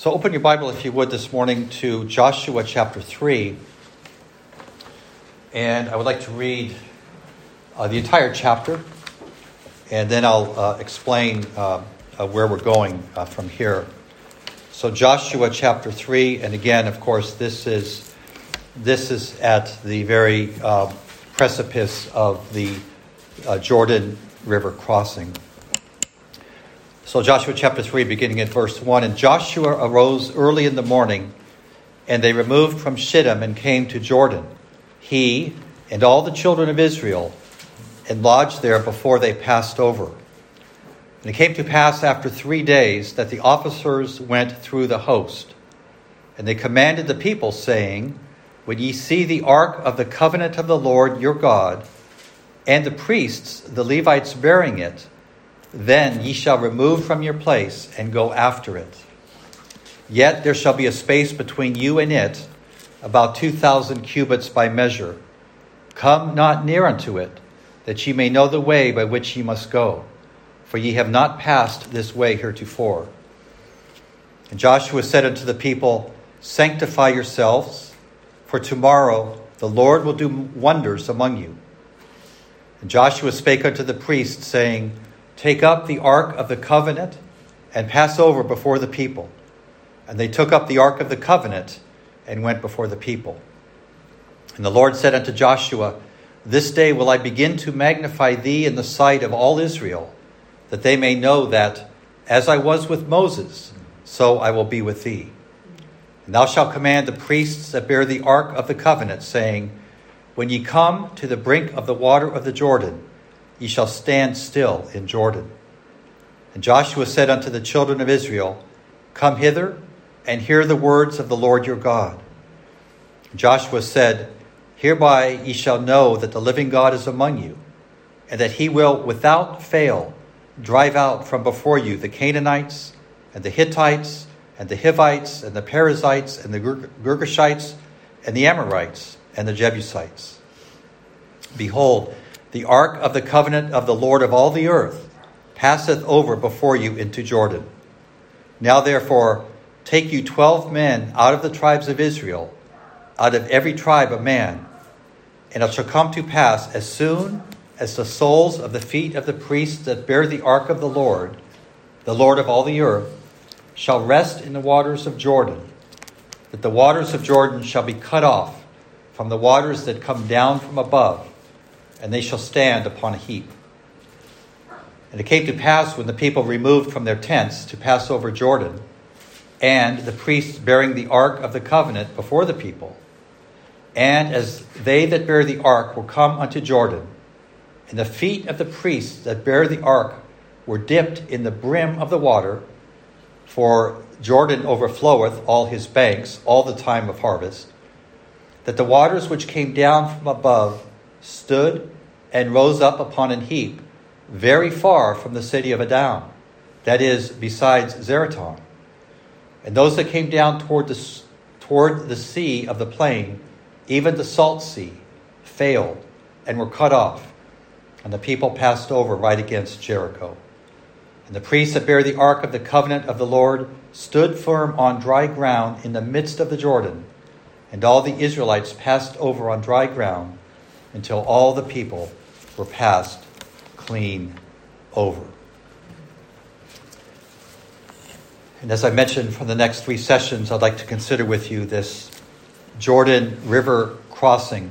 So open your Bible, if you would, this morning to Joshua chapter 3. And I would like to read uh, the entire chapter, and then I'll uh, explain uh, uh where we're going uh, from here. So Joshua chapter 3, and again, of course, this is, this is at the very uh, precipice of the Jordan River crossing. So, Joshua chapter 3, beginning at verse 1 And Joshua arose early in the morning, and they removed from Shittim and came to Jordan, he and all the children of Israel, and lodged there before they passed over. And it came to pass after three days that the officers went through the host. And they commanded the people, saying, When ye see the ark of the covenant of the Lord your God, and the priests, the Levites, bearing it, then ye shall remove from your place and go after it. Yet there shall be a space between you and it, about two thousand cubits by measure. Come not near unto it, that ye may know the way by which ye must go, for ye have not passed this way heretofore. And Joshua said unto the people, Sanctify yourselves, for tomorrow the Lord will do wonders among you. And Joshua spake unto the priests, saying, Take up the ark of the covenant and pass over before the people. And they took up the ark of the covenant and went before the people. And the Lord said unto Joshua, This day will I begin to magnify thee in the sight of all Israel, that they may know that, as I was with Moses, so I will be with thee. And thou shalt command the priests that bear the ark of the covenant, saying, When ye come to the brink of the water of the Jordan, ye shall stand still in Jordan. And Joshua said unto the children of Israel, Come hither and hear the words of the Lord your God. Joshua said, Hereby ye shall know that the living God is among you, and that he will without fail drive out from before you the Canaanites, and the Hittites, and the Hivites, and the Perizzites, and the Girgashites, and the Amorites, and the Jebusites. Behold, the ark of the covenant of the Lord of all the earth passeth over before you into Jordan. Now therefore, take you twelve men out of the tribes of Israel, out of every tribe a man. And it shall come to pass as soon as the soles of the feet of the priests that bear the ark of the Lord, the Lord of all the earth, shall rest in the waters of Jordan, that the waters of Jordan shall be cut off from the waters that come down from above and they shall stand upon a heap. And it came to pass when the people removed from their tents to pass over Jordan, and the priests bearing the ark of the covenant before the people, and as they that bear the ark were come unto Jordan, and the feet of the priests that bear the ark were dipped in the brim of the water, for Jordan overfloweth all his banks all the time of harvest, that the waters which came down from above stood and rose up upon an heap very far from the city of Adam, that is, besides Zaretan. And those that came down toward the, toward the sea of the plain, even the salt sea, failed and were cut off, and the people passed over right against Jericho. And the priests that bear the ark of the covenant of the Lord stood firm on dry ground in the midst of the Jordan, and all the Israelites passed over on dry ground until all the people were passed clean over. And as I mentioned for the next three sessions, I'd like to consider with you this Jordan River crossing,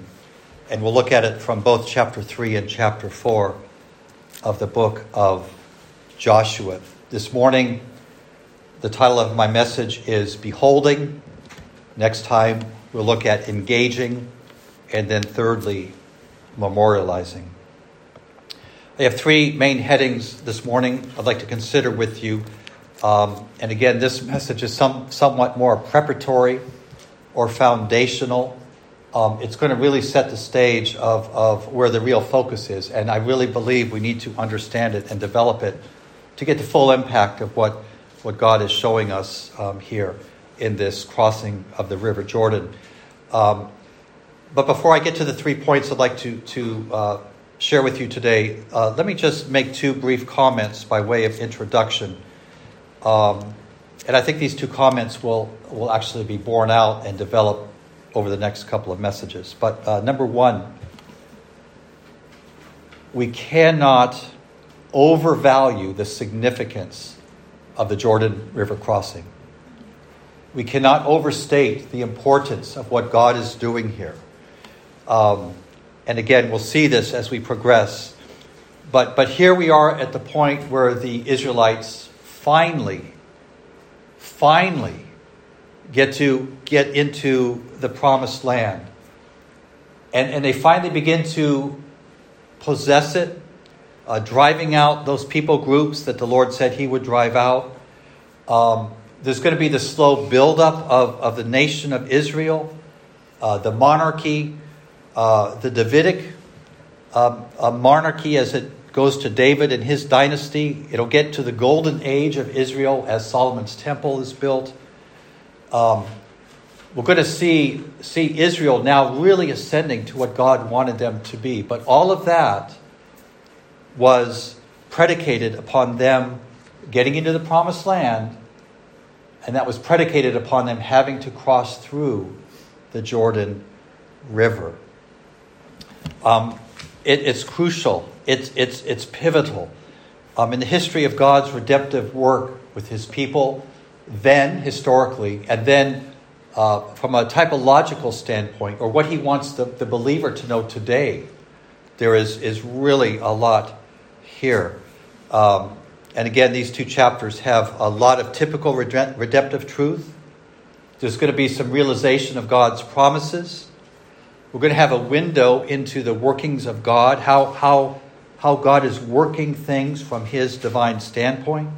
and we'll look at it from both chapter 3 and chapter 4 of the book of Joshua. This morning, the title of my message is Beholding. Next time, we'll look at Engaging, and then thirdly, memorializing. I have three main headings this morning I'd like to consider with you. Um, and again, this message is some, somewhat more preparatory or foundational. Um, it's going to really set the stage of, of where the real focus is. And I really believe we need to understand it and develop it to get the full impact of what, what God is showing us um, here in this crossing of the River Jordan. Um, but before I get to the three points I'd like to, to uh, share with you today, uh, let me just make two brief comments by way of introduction. Um, and I think these two comments will, will actually be borne out and develop over the next couple of messages. But uh, number one, we cannot overvalue the significance of the Jordan River crossing. We cannot overstate the importance of what God is doing here. Um, and again, we'll see this as we progress. But, but here we are at the point where the Israelites finally, finally get to get into the promised land. And, and they finally begin to possess it, uh, driving out those people groups that the Lord said He would drive out. Um, there's going to be the slow buildup of, of the nation of Israel, uh, the monarchy, uh, the Davidic uh, monarchy as it goes to David and his dynasty. It'll get to the golden age of Israel as Solomon's temple is built. Um, we're going to see, see Israel now really ascending to what God wanted them to be. But all of that was predicated upon them getting into the promised land, and that was predicated upon them having to cross through the Jordan River. Um, it, it's crucial, it's, it's, it's pivotal um, in the history of God's redemptive work with his people, then historically, and then uh, from a typological standpoint, or what he wants the, the believer to know today, there is, is really a lot here. Um, and again, these two chapters have a lot of typical redemptive truth. There's going to be some realization of God's promises. We're going to have a window into the workings of God, how, how, how God is working things from his divine standpoint.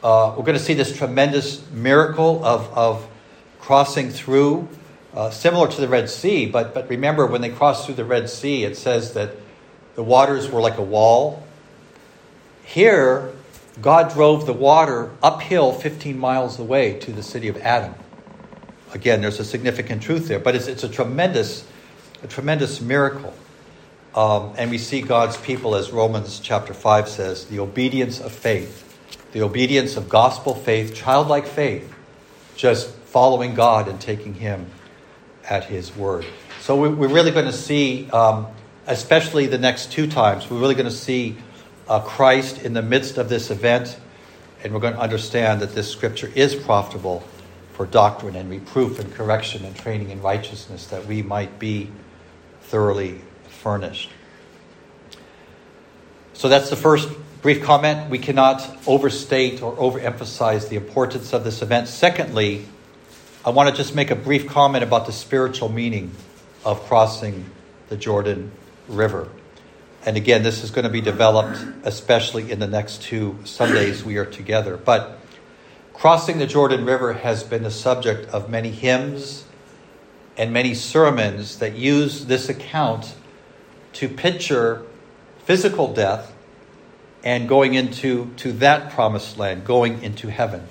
Uh, we're going to see this tremendous miracle of, of crossing through, uh, similar to the Red Sea. But, but remember, when they crossed through the Red Sea, it says that the waters were like a wall. Here, God drove the water uphill 15 miles away to the city of Adam. Again, there's a significant truth there, but it's, it's a tremendous, a tremendous miracle. Um, and we see God's people, as Romans chapter 5 says, the obedience of faith, the obedience of gospel faith, childlike faith, just following God and taking Him at His word. So we're really going to see, um, especially the next two times, we're really going to see uh, Christ in the midst of this event, and we're going to understand that this scripture is profitable for doctrine and reproof and correction and training in righteousness, that we might be thoroughly furnished. So that's the first brief comment. We cannot overstate or overemphasize the importance of this event. Secondly, I want to just make a brief comment about the spiritual meaning of crossing the Jordan River. And again, this is going to be developed, especially in the next two Sundays we are together. But crossing the Jordan River has been the subject of many hymns and many sermons that use this account to picture physical death and going into to that promised land, going into heaven.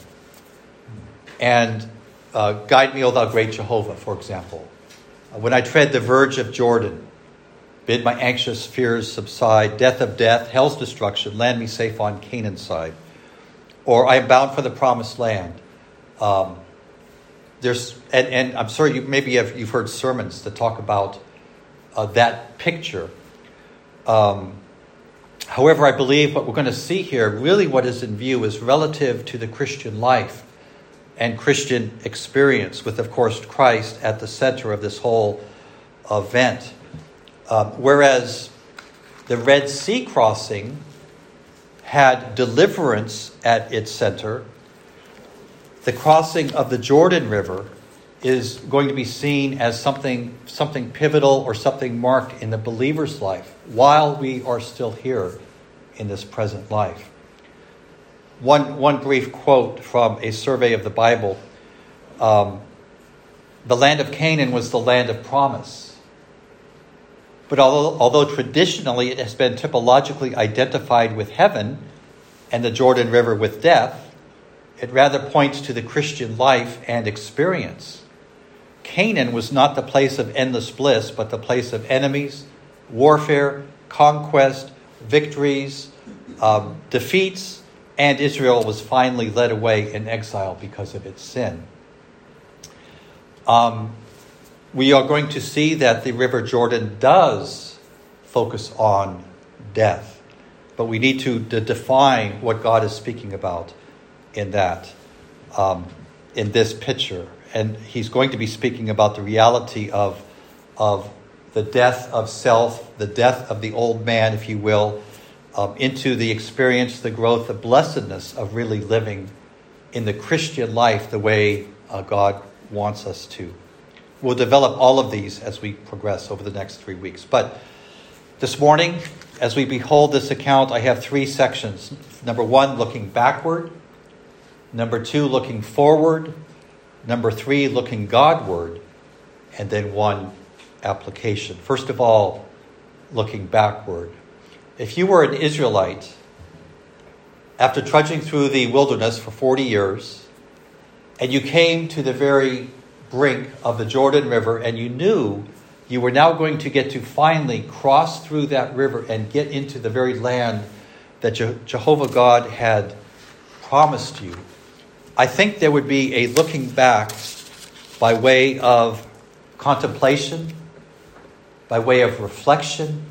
And uh, Guide me, O thou great Jehovah, for example. When I tread the verge of Jordan, bid my anxious fears subside, death of death, hell's destruction, land me safe on Canaan's side. Or I am bound for the promised land. Um, there's, and, and, I'm sorry, you, maybe you've, you've heard sermons that talk about uh, that picture. Um, however, I believe what we're going to see here, really what is in view, is relative to the Christian life and Christian experience, with, of course, Christ at the center of this whole event. Um, whereas the Red Sea crossing had deliverance at its center, the crossing of the Jordan River is going to be seen as something, something pivotal or something marked in the believer's life while we are still here in this present life. One, one brief quote from a survey of the Bible um, The land of Canaan was the land of promise. But although, although traditionally it has been typologically identified with heaven and the Jordan River with death, it rather points to the Christian life and experience. Canaan was not the place of endless bliss, but the place of enemies, warfare, conquest, victories, um, defeats, and Israel was finally led away in exile because of its sin. Um, we are going to see that the River Jordan does focus on death, but we need to, define what God is speaking about in that, um, in this picture. And he's going to be speaking about the reality of, of the death of self, the death of the old man, if you will, um, into the experience, the growth, the blessedness of really living in the Christian life the way uh, God wants us to. We'll develop all of these as we progress over the next three weeks. But this morning, as we behold this account, I have three sections. Number one, looking backward. Number two, looking forward. Number three, looking Godward. And then one, application. First of all, looking backward. If you were an Israelite, after trudging through the wilderness for 40 years, and you came to the very brink of the Jordan River, and you knew you were now going to get to finally cross through that river and get into the very land that Je- Jehovah God had promised you, I think there would be a looking back by way of contemplation, by way of reflection,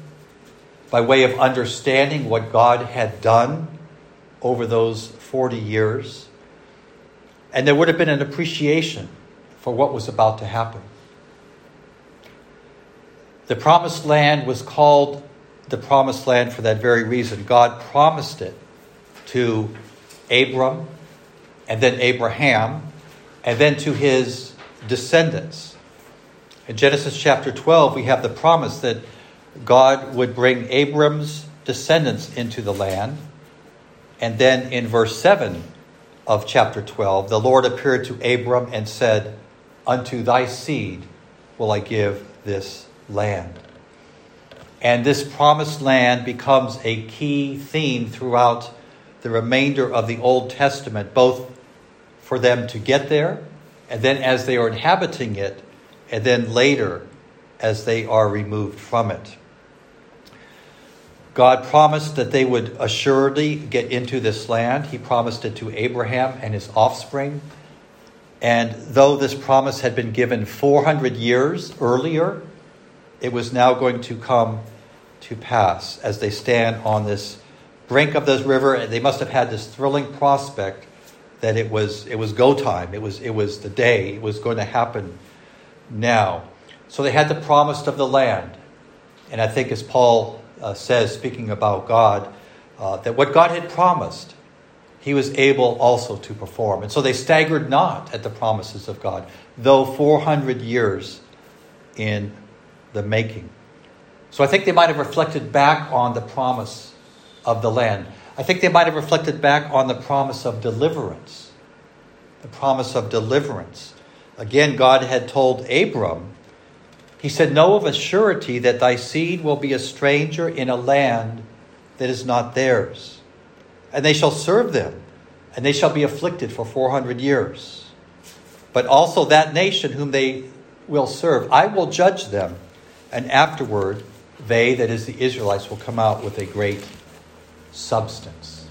by way of understanding what God had done over those 40 years. And there would have been an appreciation for what was about to happen. The promised land was called the promised land for that very reason. God promised it to Abram and then Abraham and then to his descendants. In Genesis chapter 12, we have the promise that God would bring Abram's descendants into the land. And then in verse 7 of chapter 12, the Lord appeared to Abram and said, Unto thy seed will I give this land. And this promised land becomes a key theme throughout the remainder of the Old Testament, both for them to get there, and then as they are inhabiting it, and then later as they are removed from it. God promised that they would assuredly get into this land. He promised it to Abraham and his offspring. And though this promise had been given 400 years earlier, it was now going to come to pass as they stand on this brink of this river. And they must have had this thrilling prospect that it was, it was go time. It was, it was the day. It was going to happen now. So they had the promise of the land. And I think as Paul uh, says, speaking about God, uh, that what God had promised, he was able also to perform. And so they staggered not at the promises of God, though 400 years in the making. So I think they might have reflected back on the promise of the land. I think they might have reflected back on the promise of deliverance. The promise of deliverance. Again, God had told Abram he said, Know of a surety that thy seed will be a stranger in a land that is not theirs. And they shall serve them, and they shall be afflicted for 400 years. But also that nation whom they will serve, I will judge them, and afterward they, that is the Israelites, will come out with a great substance.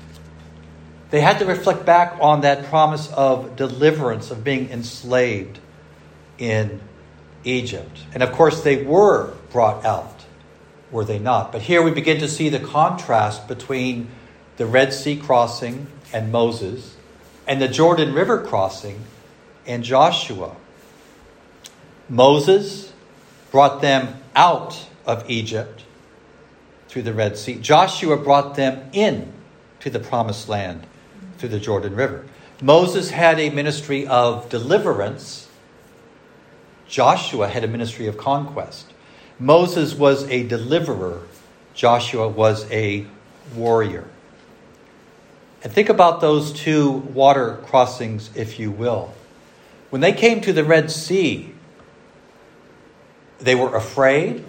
They had to reflect back on that promise of deliverance, of being enslaved in Egypt. And of course, they were brought out, were they not? But here we begin to see the contrast between the Red Sea crossing and Moses and the Jordan River crossing and Joshua. Moses brought them out of Egypt through the Red Sea. Joshua brought them in to the promised land through the Jordan River. Moses had a ministry of deliverance Joshua had a ministry of conquest. Moses was a deliverer, Joshua was a warrior. And think about those two water crossings, if you will. When they came to the Red Sea, they were afraid,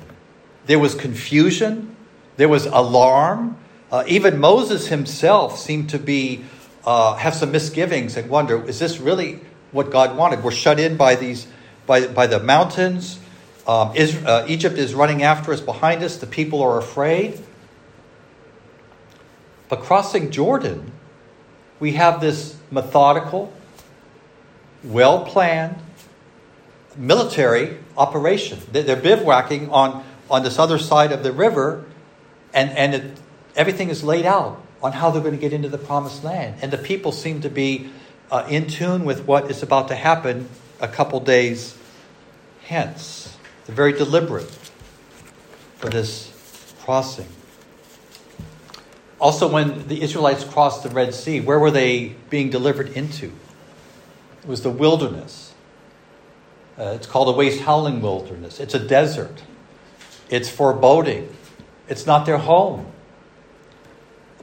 there was confusion, there was alarm. Uh, even Moses himself seemed to be uh, have some misgivings and wonder: Is this really what God wanted? We're shut in by these by, by the mountains. Um, is, uh, Egypt is running after us behind us. The people are afraid. But crossing Jordan, we have this methodical, well planned military operation. They're bivouacking on, on this other side of the river, and, and it, everything is laid out on how they're going to get into the promised land. And the people seem to be uh, in tune with what is about to happen a couple days hence. They're very deliberate for this crossing. Also, when the Israelites crossed the Red Sea, where were they being delivered into? It was the wilderness. Uh, it's called a waste howling wilderness. It's a desert. It's foreboding. It's not their home.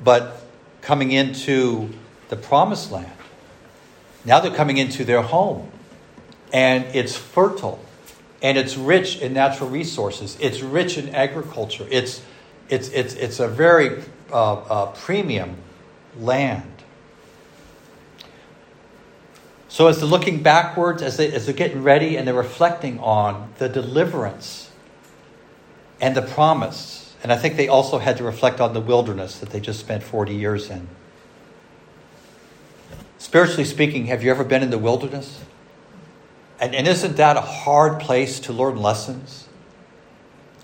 But coming into the promised land, now they're coming into their home. And it's fertile. And it's rich in natural resources. It's rich in agriculture. It's, it's, it's, it's a very uh, uh, premium land. So, as they're looking backwards, as, they, as they're getting ready and they're reflecting on the deliverance and the promise, and I think they also had to reflect on the wilderness that they just spent 40 years in. Spiritually speaking, have you ever been in the wilderness? And, and isn't that a hard place to learn lessons?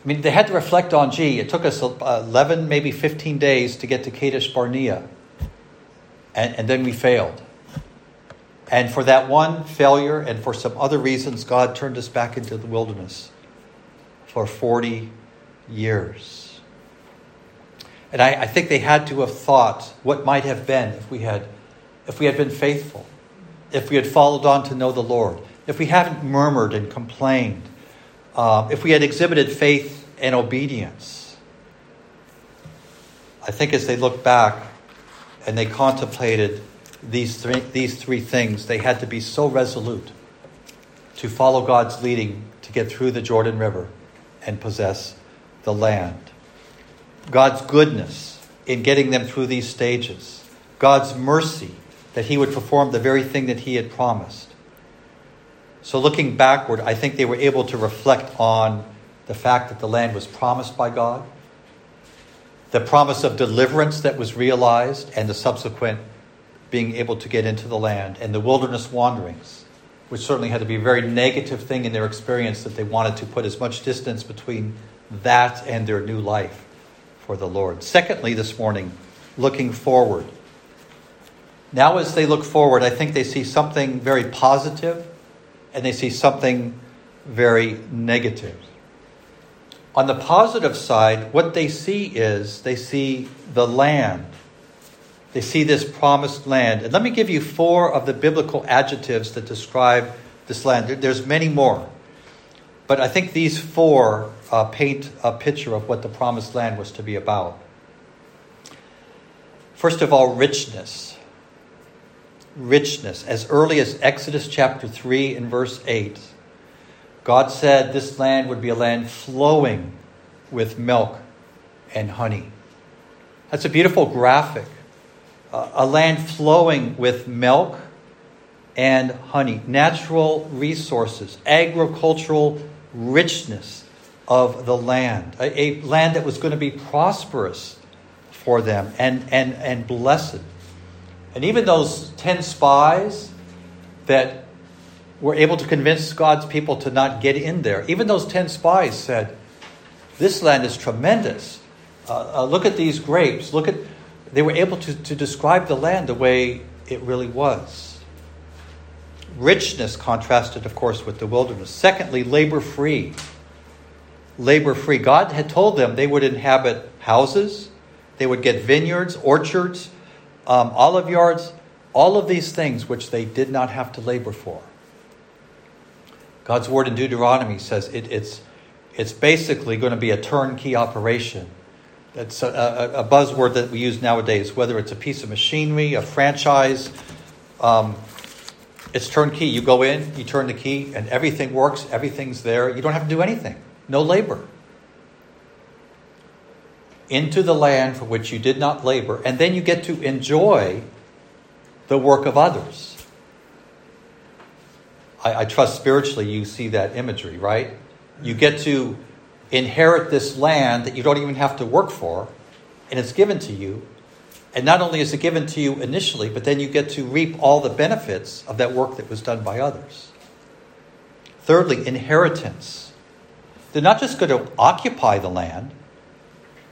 I mean, they had to reflect on, gee, it took us uh, 11, maybe 15 days to get to Kadesh Barnea, and, and then we failed. And for that one failure and for some other reasons, God turned us back into the wilderness for 40 years. And I, I, think they had to have thought what might have been if we had, if we had been faithful, if we had followed on to know the Lord, if we hadn't murmured and complained, uh, if we had exhibited faith and obedience. I think as they look back and they contemplated these three, these three things, they had to be so resolute to follow God's leading to get through the Jordan River and possess the land. God's goodness in getting them through these stages, God's mercy that He would perform the very thing that He had promised. So, looking backward, I think they were able to reflect on the fact that the land was promised by God, the promise of deliverance that was realized, and the subsequent being able to get into the land, and the wilderness wanderings, which certainly had to be a very negative thing in their experience that they wanted to put as much distance between that and their new life for the Lord. Secondly, this morning, looking forward. Now, as they look forward, I think they see something very positive and they see something very negative. On the positive side, what they see is they see the land. They see this promised land. And let me give you four of the biblical adjectives that describe this land. There's many more. But I think these four uh, paint a picture of what the promised land was to be about. First of all, richness richness. As early as Exodus chapter 3 and verse 8, God said this land would be a land flowing with milk and honey. That's a beautiful graphic. A land flowing with milk and honey, natural resources, agricultural richness of the land, a, a land that was going to be prosperous for them and, and, and blessed. And even those 10 spies that were able to convince God's people to not get in there, even those 10 spies said, This land is tremendous. Uh, uh, look at these grapes. Look at, they were able to, to describe the land the way it really was. Richness contrasted, of course, with the wilderness. Secondly, labor free. Labor free. God had told them they would inhabit houses, they would get vineyards, orchards, um, olive yards, all of these things which they did not have to labor for. God's word in Deuteronomy says it, it's, it's basically going to be a turnkey operation. It's a, a, a, buzzword that we use nowadays, whether it's a piece of machinery, a franchise. Um, it's turnkey. You go in, you turn the key, and everything works, everything's there. You don't have to do anything, no labor into the land for which you did not labor, and then you get to enjoy the work of others. I, I, trust spiritually you see that imagery, right? You get to inherit this land that you don't even have to work for, and it's given to you, And not only is it given to you initially, but then you get to reap all the benefits of that work that was done by others. Thirdly, inheritance. They're not just going to occupy the land,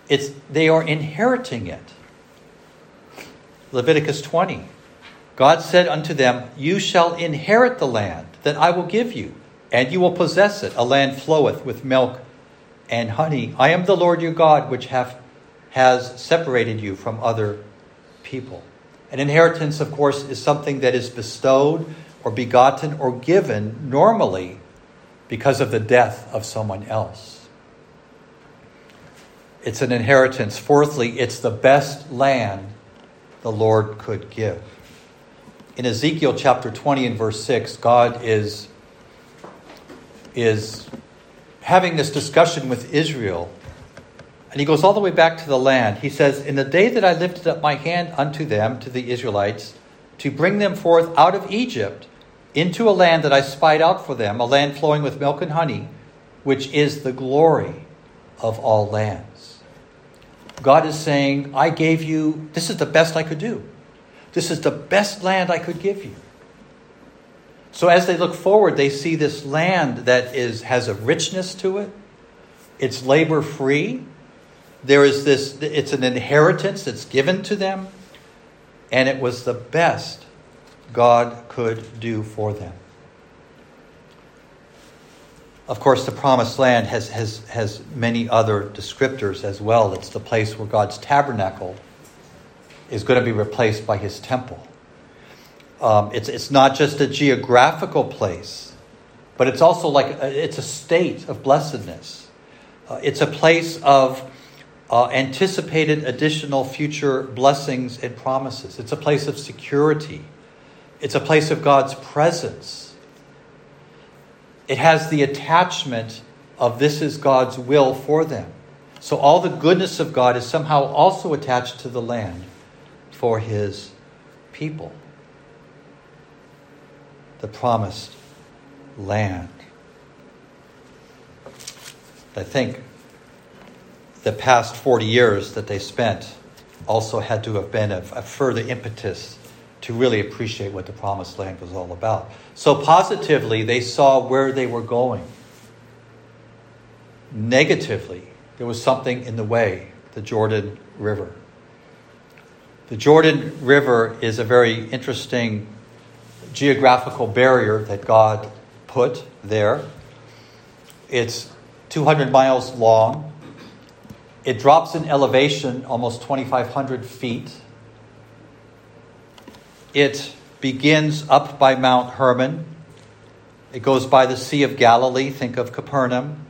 it's, they are inheriting it. Leviticus 20. God said unto them, You shall inherit the land that I will give you, and you will possess it. A land floweth with milk and honey. I am the Lord your God, which have, has separated you from other people. An inheritance, of course, is something that is bestowed or begotten or given normally because of the death of someone else. It's an inheritance. Fourthly, it's the best land the Lord could give. In Ezekiel chapter 20 and verse 6, God is, is having this discussion with Israel. And he goes all the way back to the land. He says, In the day that I lifted up my hand unto them, to the Israelites, to bring them forth out of Egypt into a land that I spied out for them, a land flowing with milk and honey, which is the glory of all lands. God is saying, I gave you, this is the best I could do. This is the best land I could give you. So as they look forward, they see this land that is, has a richness to it. It's labor free. There is this, it's an inheritance that's given to them. And it was the best God could do for them. Of course, the promised land has, has, has many other descriptors as well. It's the place where God's tabernacle is going to be replaced by his temple. Um, it's, it's not just a geographical place, but it's also like a, it's a state of blessedness. Uh, it's a place of uh, anticipated additional future blessings and promises. It's a place of security. It's a place of God's presence. It has the attachment of this is God's will for them. So all the goodness of God is somehow also attached to the land for his people the promised land. I think the past 40 years that they spent also had to have been a, a, further impetus to really appreciate what the promised land was all about. So, positively, they saw where they were going. Negatively, there was something in the way the Jordan River. The Jordan River is a very interesting geographical barrier that God put there. It's 200 miles long. It drops in elevation almost 2,500 feet. It begins up by Mount Hermon. It goes by the Sea of Galilee, think of Capernaum.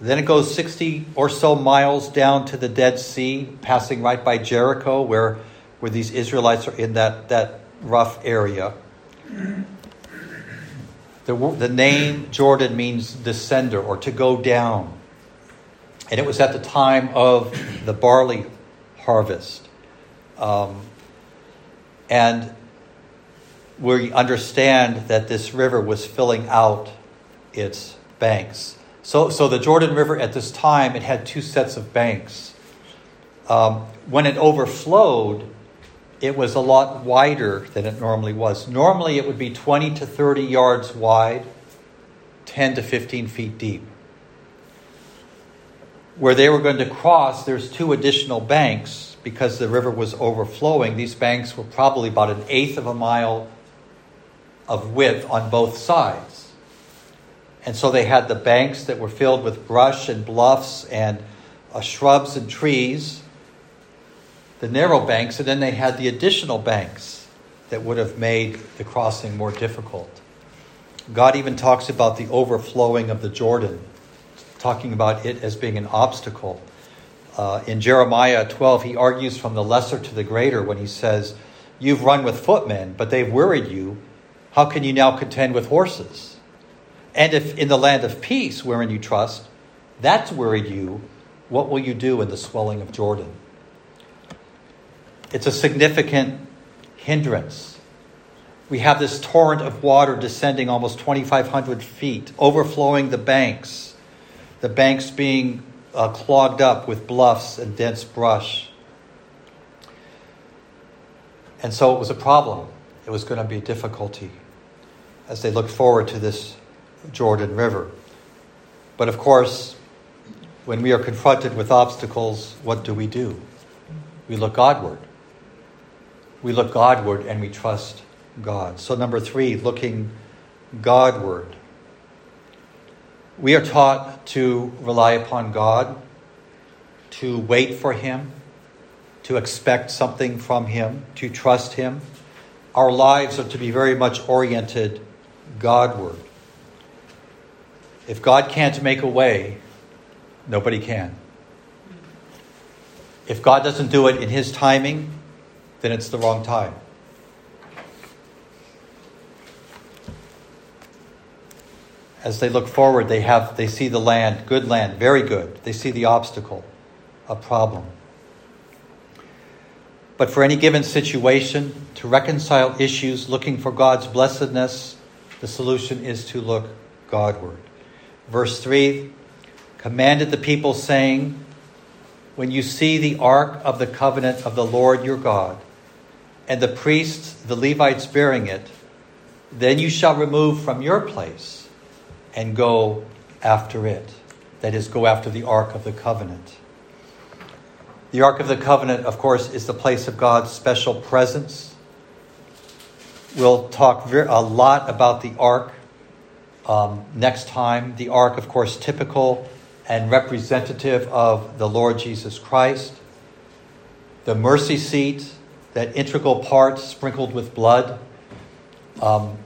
Then it goes 60 or so miles down to the Dead Sea, passing right by Jericho, where, where these Israelites are in that, that rough area. The, the name Jordan means descender or to go down. And it was at the time of the barley harvest. Um, and we understand that this river was filling out its banks. So, so the Jordan River at this time, it had two sets of banks. Um, when it overflowed, it was a lot wider than it normally was. Normally, it would be 20 to 30 yards wide, 10 to 15 feet deep. Where they were going to cross, there's two additional banks because the river was overflowing. These banks were probably about an eighth of a mile of width on both sides. And so they had the banks that were filled with brush and bluffs and uh, shrubs and trees the narrow banks, and then they had the additional banks that would have made the crossing more difficult. God even talks about the overflowing of the Jordan, talking about it as being an obstacle. Uh, in Jeremiah 12, he argues from the lesser to the greater when he says, You've run with footmen, but they've worried you. How can you now contend with horses? And if in the land of peace, wherein you trust, that's worried you, what will you do in the swelling of Jordan? It's a significant hindrance. We have this torrent of water descending almost 2,500 feet, overflowing the banks, the banks being uh, clogged up with bluffs and dense brush. And so it was a problem. It was going to be a difficulty as they looked forward to this Jordan River. But of course, when we are confronted with obstacles, what do we do? We look Godward. We look Godward and we trust God. So, number three, looking Godward. We are taught to rely upon God, to wait for Him, to expect something from Him, to trust Him. Our lives are to be very much oriented Godward. If God can't make a way, nobody can. If God doesn't do it in His timing, then it's the wrong time. As they look forward, they have they see the land, good land, very good. They see the obstacle, a problem. But for any given situation, to reconcile issues looking for God's blessedness, the solution is to look Godward. Verse 3 commanded the people, saying, When you see the ark of the covenant of the Lord your God, and the priests, the Levites, bearing it, then you shall remove from your place and go after it. That is, go after the ark of the covenant. The ark of the covenant, of course, is the place of God's special presence. We'll talk a lot about the ark um, next time. The ark, of course, typical and representative of the Lord Jesus Christ. The mercy seat, that integral part sprinkled with blood. Um,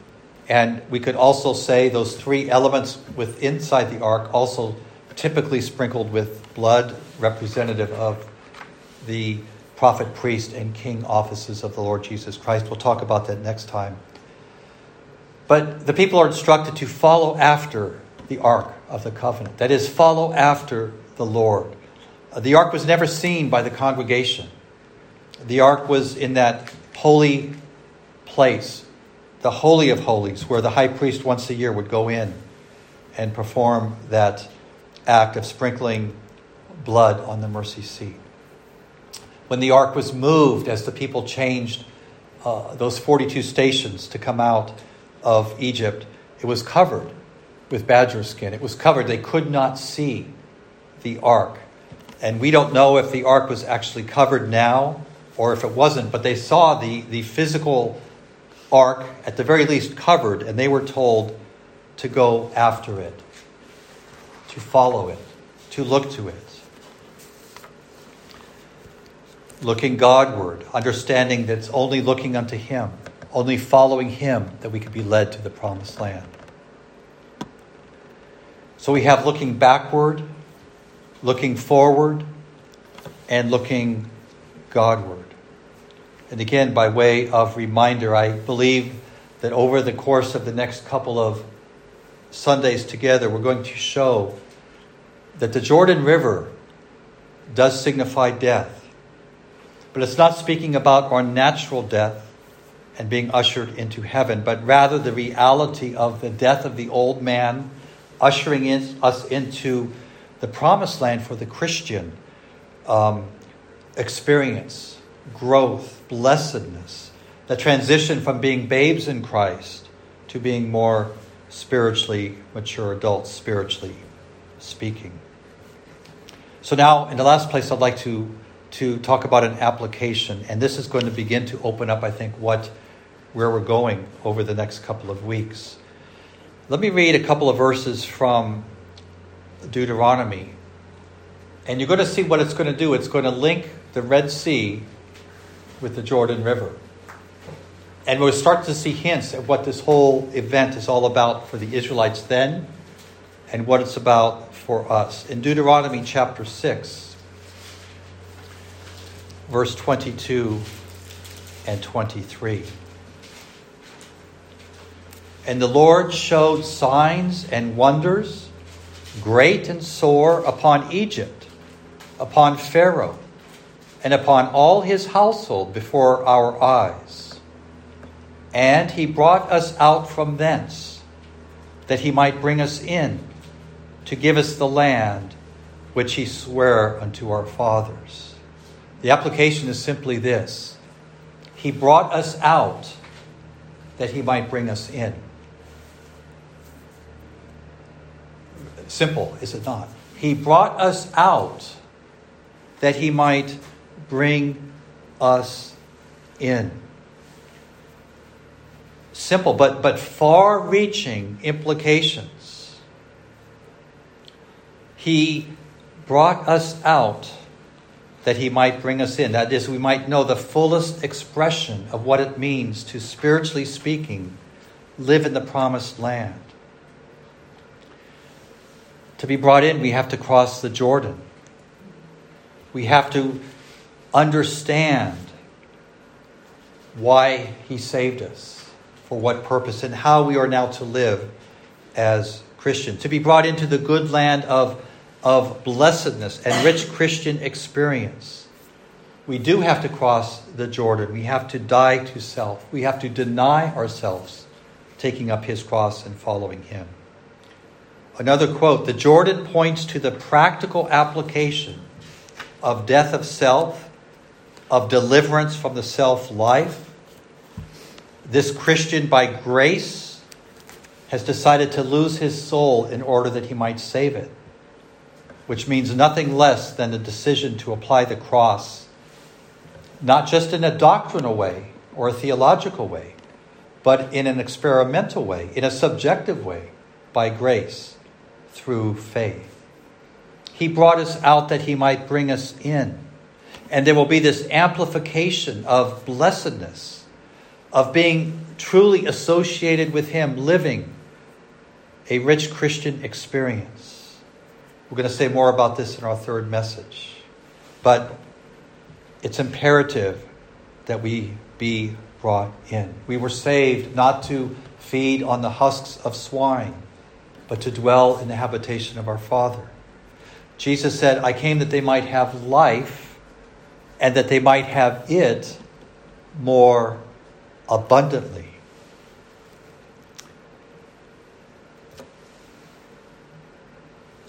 and we could also say those three elements with inside the ark also typically sprinkled with blood, representative of the prophet, priest, and king offices of the Lord Jesus Christ. We'll talk about that next time. But the people are instructed to follow after the ark of the covenant. That is, follow after the Lord. The ark was never seen by the congregation. The ark was in that holy place, the Holy of Holies, where the high priest once a year would go in and perform that act of sprinkling blood on the mercy seat. When the ark was moved, as the people changed uh, those 42 stations to come out of Egypt, it was covered with badger skin. It was covered. They could not see the ark. And we don't know if the ark was actually covered now or if it wasn't, but they saw the, the physical ark, at the very least, covered, and they were told to go after it, to follow it, to look to it. Looking Godward, understanding that it's only looking unto Him, only following Him that we could be led to the promised land. So we have looking backward, looking forward, and looking Godward. And again, by way of reminder, I believe that over the course of the next couple of Sundays together, we're going to show that the Jordan River does signify death. But it's not speaking about our natural death and being ushered into heaven, but rather the reality of the death of the old man, ushering in, us into the promised land for the Christian um, experience, growth, blessedness, the transition from being babes in Christ to being more spiritually mature adults, spiritually speaking. So, now, in the last place, I'd like to, to talk about an application, and this is going to begin to open up, I think, what where we're going over the next couple of weeks. Let me read a couple of verses from Deuteronomy. And you're going to see what it's going to do. It's going to link the Red Sea with the Jordan River. And we'll start to see hints at what this whole event is all about for the Israelites then and what it's about for us. In Deuteronomy chapter 6, verse 22 and 23. And the Lord showed signs and wonders, great and sore, upon Egypt, upon Pharaoh, and upon all his household before our eyes. And he brought us out from thence, that he might bring us in, to give us the land which he sware unto our fathers. The application is simply this He brought us out that he might bring us in. Simple, is it not? He brought us out that he might bring us in. Simple, but, but far reaching implications. He brought us out that he might bring us in. That is, we might know the fullest expression of what it means to, spiritually speaking, live in the promised land. To be brought in, we have to cross the Jordan. We have to understand why he saved us, for what purpose, and how we are now to live as Christians. To be brought into the good land of of blessedness and rich Christian experience. We do have to cross the Jordan. We have to die to self. We have to deny ourselves, taking up his cross and following him. Another quote The Jordan points to the practical application of death of self, of deliverance from the self life. This Christian, by grace, has decided to lose his soul in order that he might save it which means nothing less than the decision to apply the cross, not just in a doctrinal way or a theological way, but in an experimental way, in a subjective way, by grace, through faith. He brought us out that he might bring us in. And there will be this amplification of blessedness, of being truly associated with him, living a rich Christian experience. We're going to say more about this in our third message. But it's imperative that we be brought in. We were saved not to feed on the husks of swine, but to dwell in the habitation of our Father. Jesus said, I came that they might have life and that they might have it more abundantly.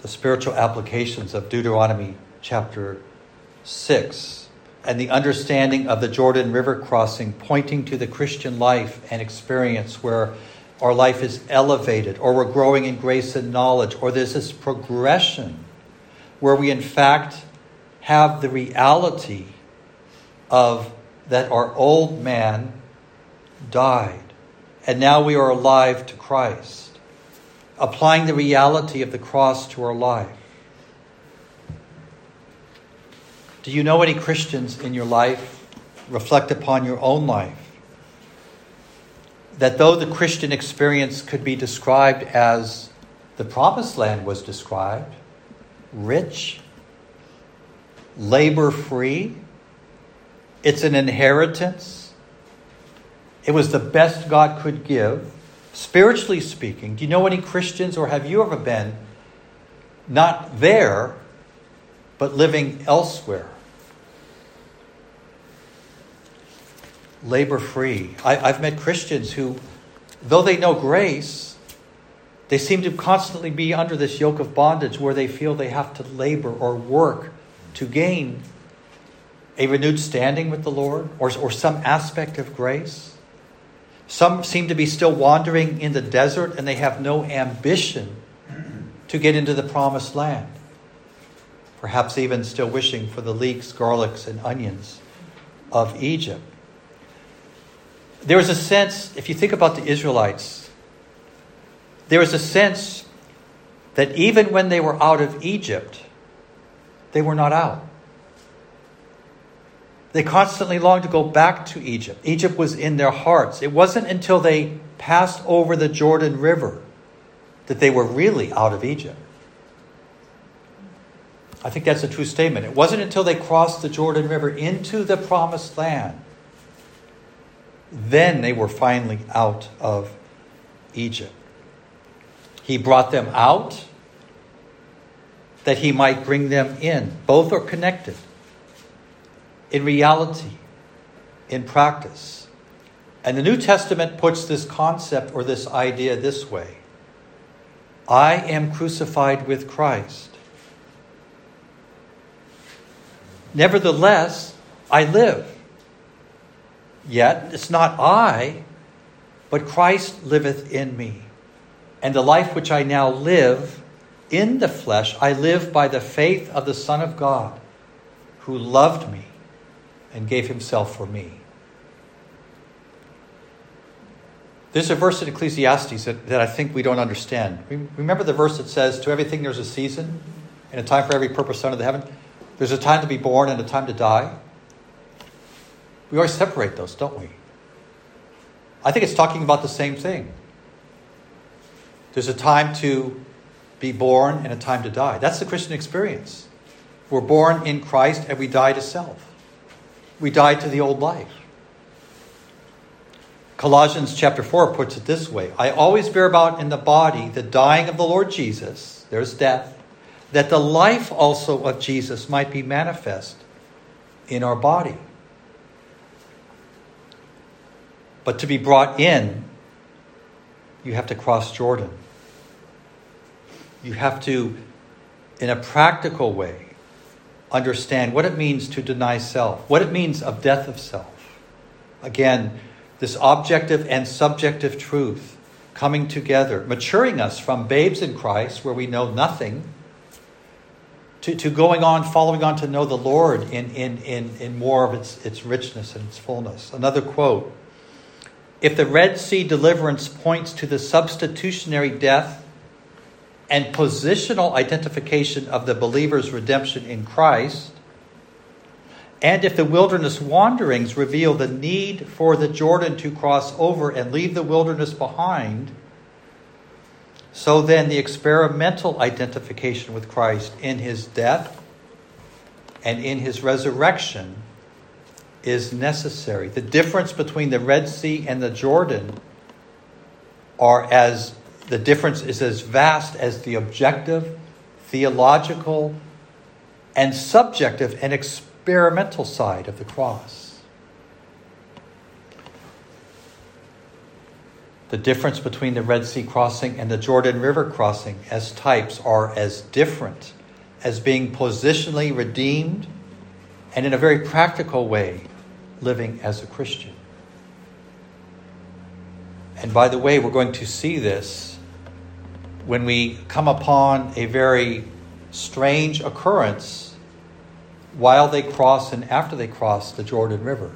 the spiritual applications of Deuteronomy chapter 6 and the understanding of the Jordan River crossing, pointing to the Christian life and experience where our life is elevated, or we're growing in grace and knowledge, or there's this progression where we, in fact, have the reality of that our old man died, and now we are alive to Christ applying the reality of the cross to our life. Do you know any Christians in your life? Reflect upon your own life. That though the Christian experience could be described as the promised land was described rich, labor free, it's an inheritance, it was the best God could give Spiritually speaking, do you know any Christians, or have you ever been not there, but living elsewhere? Labor free. I've met Christians who, though they know grace, they seem to constantly be under this yoke of bondage where they feel they have to labor or work to gain a renewed standing with the Lord or, or some aspect of grace. Some seem to be still wandering in the desert and they have no ambition to get into the promised land. Perhaps even still wishing for the leeks, garlics, and onions of Egypt. There is a sense, if you think about the Israelites, there is a sense that even when they were out of Egypt, they were not out. They constantly longed to go back to Egypt. Egypt was in their hearts. It wasn't until they passed over the Jordan River that they were really out of Egypt. I think that's a true statement. It wasn't until they crossed the Jordan River into the promised land then they were finally out of Egypt. He brought them out that he might bring them in. Both are connected in reality, in practice. And the New Testament puts this concept or this idea this way I am crucified with Christ. Nevertheless, I live. Yet it's not I, but Christ liveth in me. And the life which I now live in the flesh, I live by the faith of the Son of God, who loved me and gave himself for me. There's a verse in Ecclesiastes that, that I think we don't understand. Remember the verse that says, To everything there's a season and a time for every purpose under the heaven? There's a time to be born and a time to die. We always separate those, don't we? I think it's talking about the same thing. There's a time to be born and a time to die. That's the Christian experience. We're born in Christ and we die to self. We die to the old life. Colossians chapter 4 puts it this way I always bear about in the body the dying of the Lord Jesus, there's death, that the life also of Jesus might be manifest in our body. But to be brought in, you have to cross Jordan. You have to, in a practical way, understand what it means to deny self, what it means of death of self. Again, this objective and subjective truth coming together, maturing us from babes in Christ, where we know nothing, to, to going on, following on to know the Lord in, in, in, in more of its, its richness and its fullness. Another quote If the Red Sea deliverance points to the substitutionary death and positional identification of the believer's redemption in Christ, and if the wilderness wanderings reveal the need for the Jordan to cross over and leave the wilderness behind, so then the experimental identification with Christ in his death and in his resurrection is necessary. The difference between the Red Sea and the Jordan are as the difference is as vast as the objective, theological, and subjective and experimental side of the cross. The difference between the Red Sea crossing and the Jordan River crossing as types are as different as being positionally redeemed and in a very practical way living as a Christian. And by the way, we're going to see this when we come upon a very strange occurrence while they cross and after they cross the Jordan River,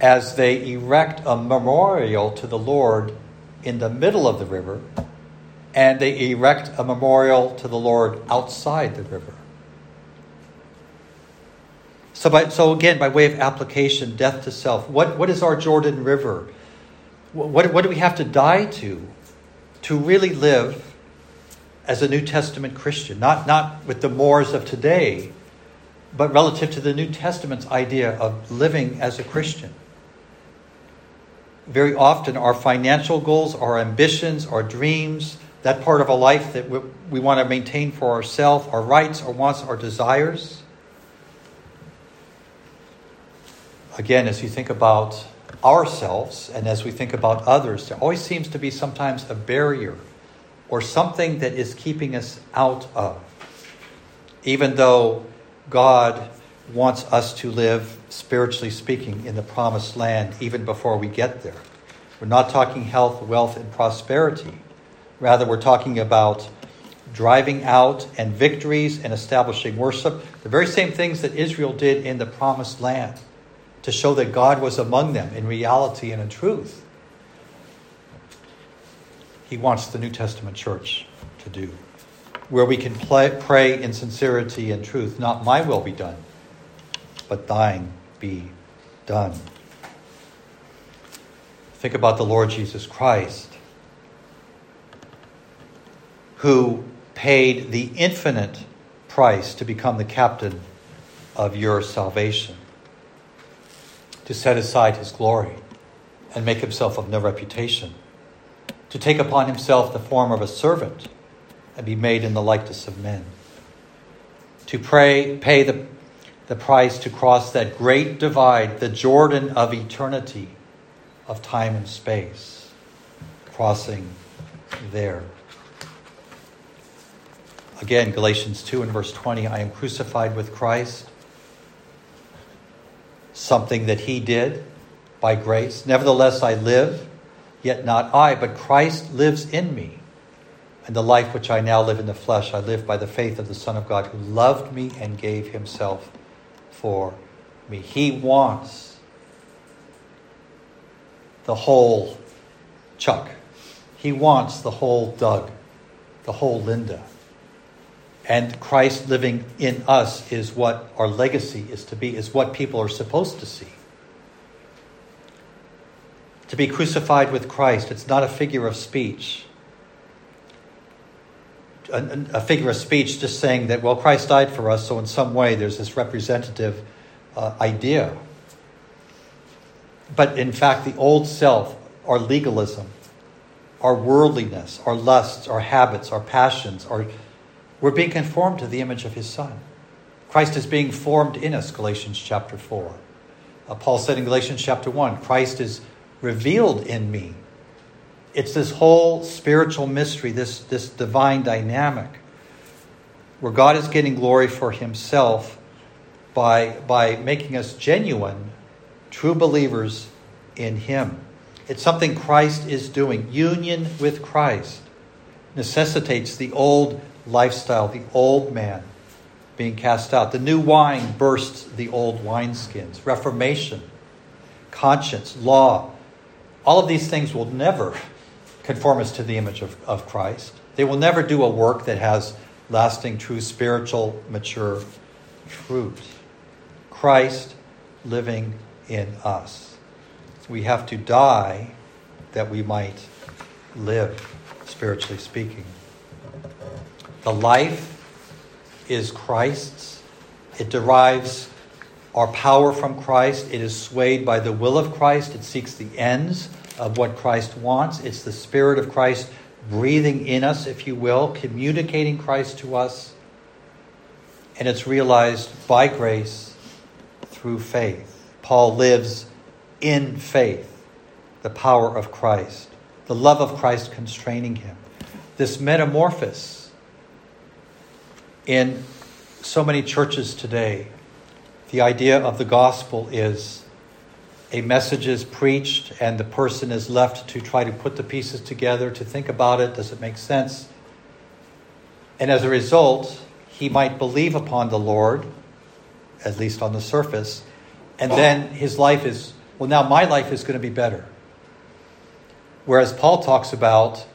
as they erect a memorial to the Lord in the middle of the river, and they erect a memorial to the Lord outside the river. So, by, so again, by way of application, death to self, what, what is our Jordan River? What, what do we have to die to to really live as a New Testament Christian? Not, not with the mores of today, but relative to the New Testament's idea of living as a Christian. Very often, our financial goals, our ambitions, our dreams, that part of a life that we, we want to maintain for ourselves, our rights, our wants, our desires. Again, as you think about ourselves and as we think about others, there always seems to be sometimes a barrier or something that is keeping us out of. Even though God wants us to live, spiritually speaking, in the promised land even before we get there. We're not talking health, wealth, and prosperity. Rather, we're talking about driving out and victories and establishing worship, the very same things that Israel did in the promised land to show that God was among them in reality and in truth. He wants the New Testament church to do where we can pray in sincerity and truth. Not my will be done, but thine be done. Think about the Lord Jesus Christ, who paid the infinite price to become the captain of your salvation, to set aside his glory and make himself of no reputation, to take upon himself the form of a servant and be made in the likeness of men. To pray, pay the, the price to cross that great divide, the Jordan of eternity, of time and space, crossing there. Again, Galatians 2 and verse 20 I am crucified with Christ. Something that he did by grace. Nevertheless, I live, yet not I, but Christ lives in me. And the life which I now live in the flesh, I live by the faith of the Son of God who loved me and gave himself for me. He wants the whole Chuck. He wants the whole Doug, the whole Linda. And Christ living in us is what our legacy is to be, is what people are supposed to see. To be crucified with Christ, it's not a figure of speech. A, a, figure of speech just saying that, well, Christ died for us, so in some way there's this representative uh, idea. But in fact, the old self, our legalism, our worldliness, our lusts, our habits, our passions, our we're being conformed to the image of his Son. Christ is being formed in us, Galatians chapter 4. Uh, Paul said in Galatians chapter 1 Christ is revealed in me. It's this whole spiritual mystery, this, this divine dynamic, where God is getting glory for himself by, by making us genuine, true believers in him. It's something Christ is doing. Union with Christ necessitates the old lifestyle, the old man being cast out. The new wine bursts the old wineskins. Reformation, conscience, law, all of these things will never conform us to the image of, of Christ. They will never do a work that has lasting, true, spiritual, mature fruit. Christ living in us. We have to die that we might live, spiritually speaking. The life is Christ's. It derives our power from Christ. It is swayed by the will of Christ. It seeks the ends of what Christ wants. It's the Spirit of Christ breathing in us, if you will, communicating Christ to us. And it's realized by grace through faith. Paul lives in faith, the power of Christ, the love of Christ constraining him. This metamorphosis in so many churches today, the idea of the gospel is a message is preached and the person is left to try to put the pieces together, to think about it. Does it make sense? And as a result, he might believe upon the Lord, at least on the surface, and then his life is, well, now my life is going to be better. Whereas Paul talks about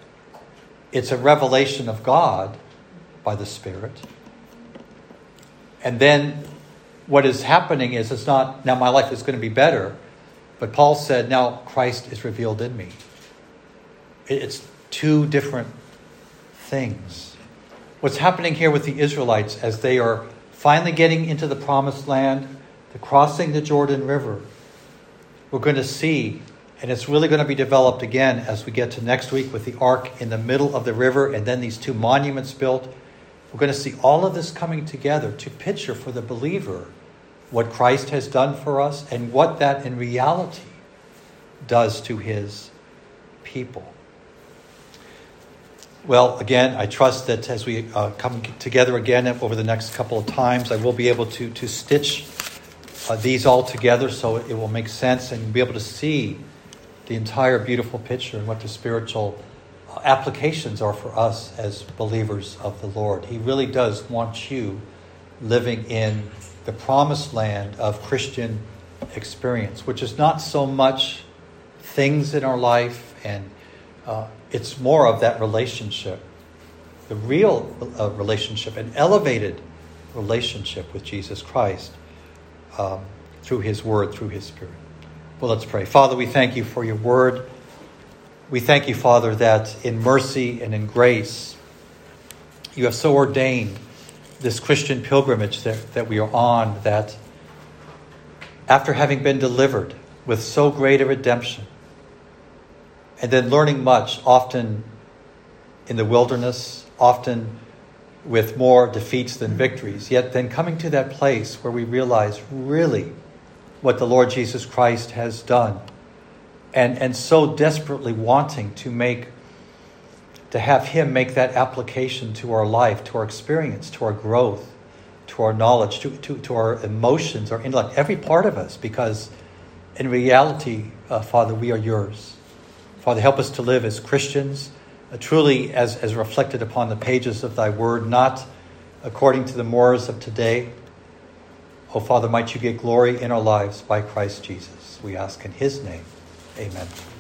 it's a revelation of God by the Spirit and then what is happening is it's not, now my life is going to be better, but Paul said, now Christ is revealed in me. It's two different things. What's happening here with the Israelites as they are finally getting into the promised land, the crossing the Jordan River, we're going to see, and it's really going to be developed again as we get to next week with the ark in the middle of the river and then these two monuments built we're going to see all of this coming together to picture for the believer what Christ has done for us and what that in reality does to his people. Well, again, I trust that as we uh, come together again over the next couple of times, I will be able to, to stitch uh, these all together so it will make sense and be able to see the entire beautiful picture and what the spiritual applications are for us as believers of the Lord. He really does want you living in the promised land of Christian experience, which is not so much things in our life, and uh, it's more of that relationship, the real uh, relationship, an elevated relationship with Jesus Christ um, through His Word, through His Spirit. Well, let's pray. Father, we thank you for your Word. We thank you, Father, that in mercy and in grace, you have so ordained this Christian pilgrimage that, that we are on, that after having been delivered with so great a redemption, and then learning much, often in the wilderness, often with more defeats than victories, yet then coming to that place where we realize really what the Lord Jesus Christ has done and, and so desperately wanting to make to have him make that application to our life to our experience to our growth to our knowledge, to, to, to our emotions, our intellect, every part of us, because in reality, uh, Father, we are yours. Father, help us to live as Christians, uh, truly as, as reflected upon the pages of thy word, not according to the mores of today. Oh, Father, might you get glory in our lives by Christ Jesus. We ask in his name. Amen.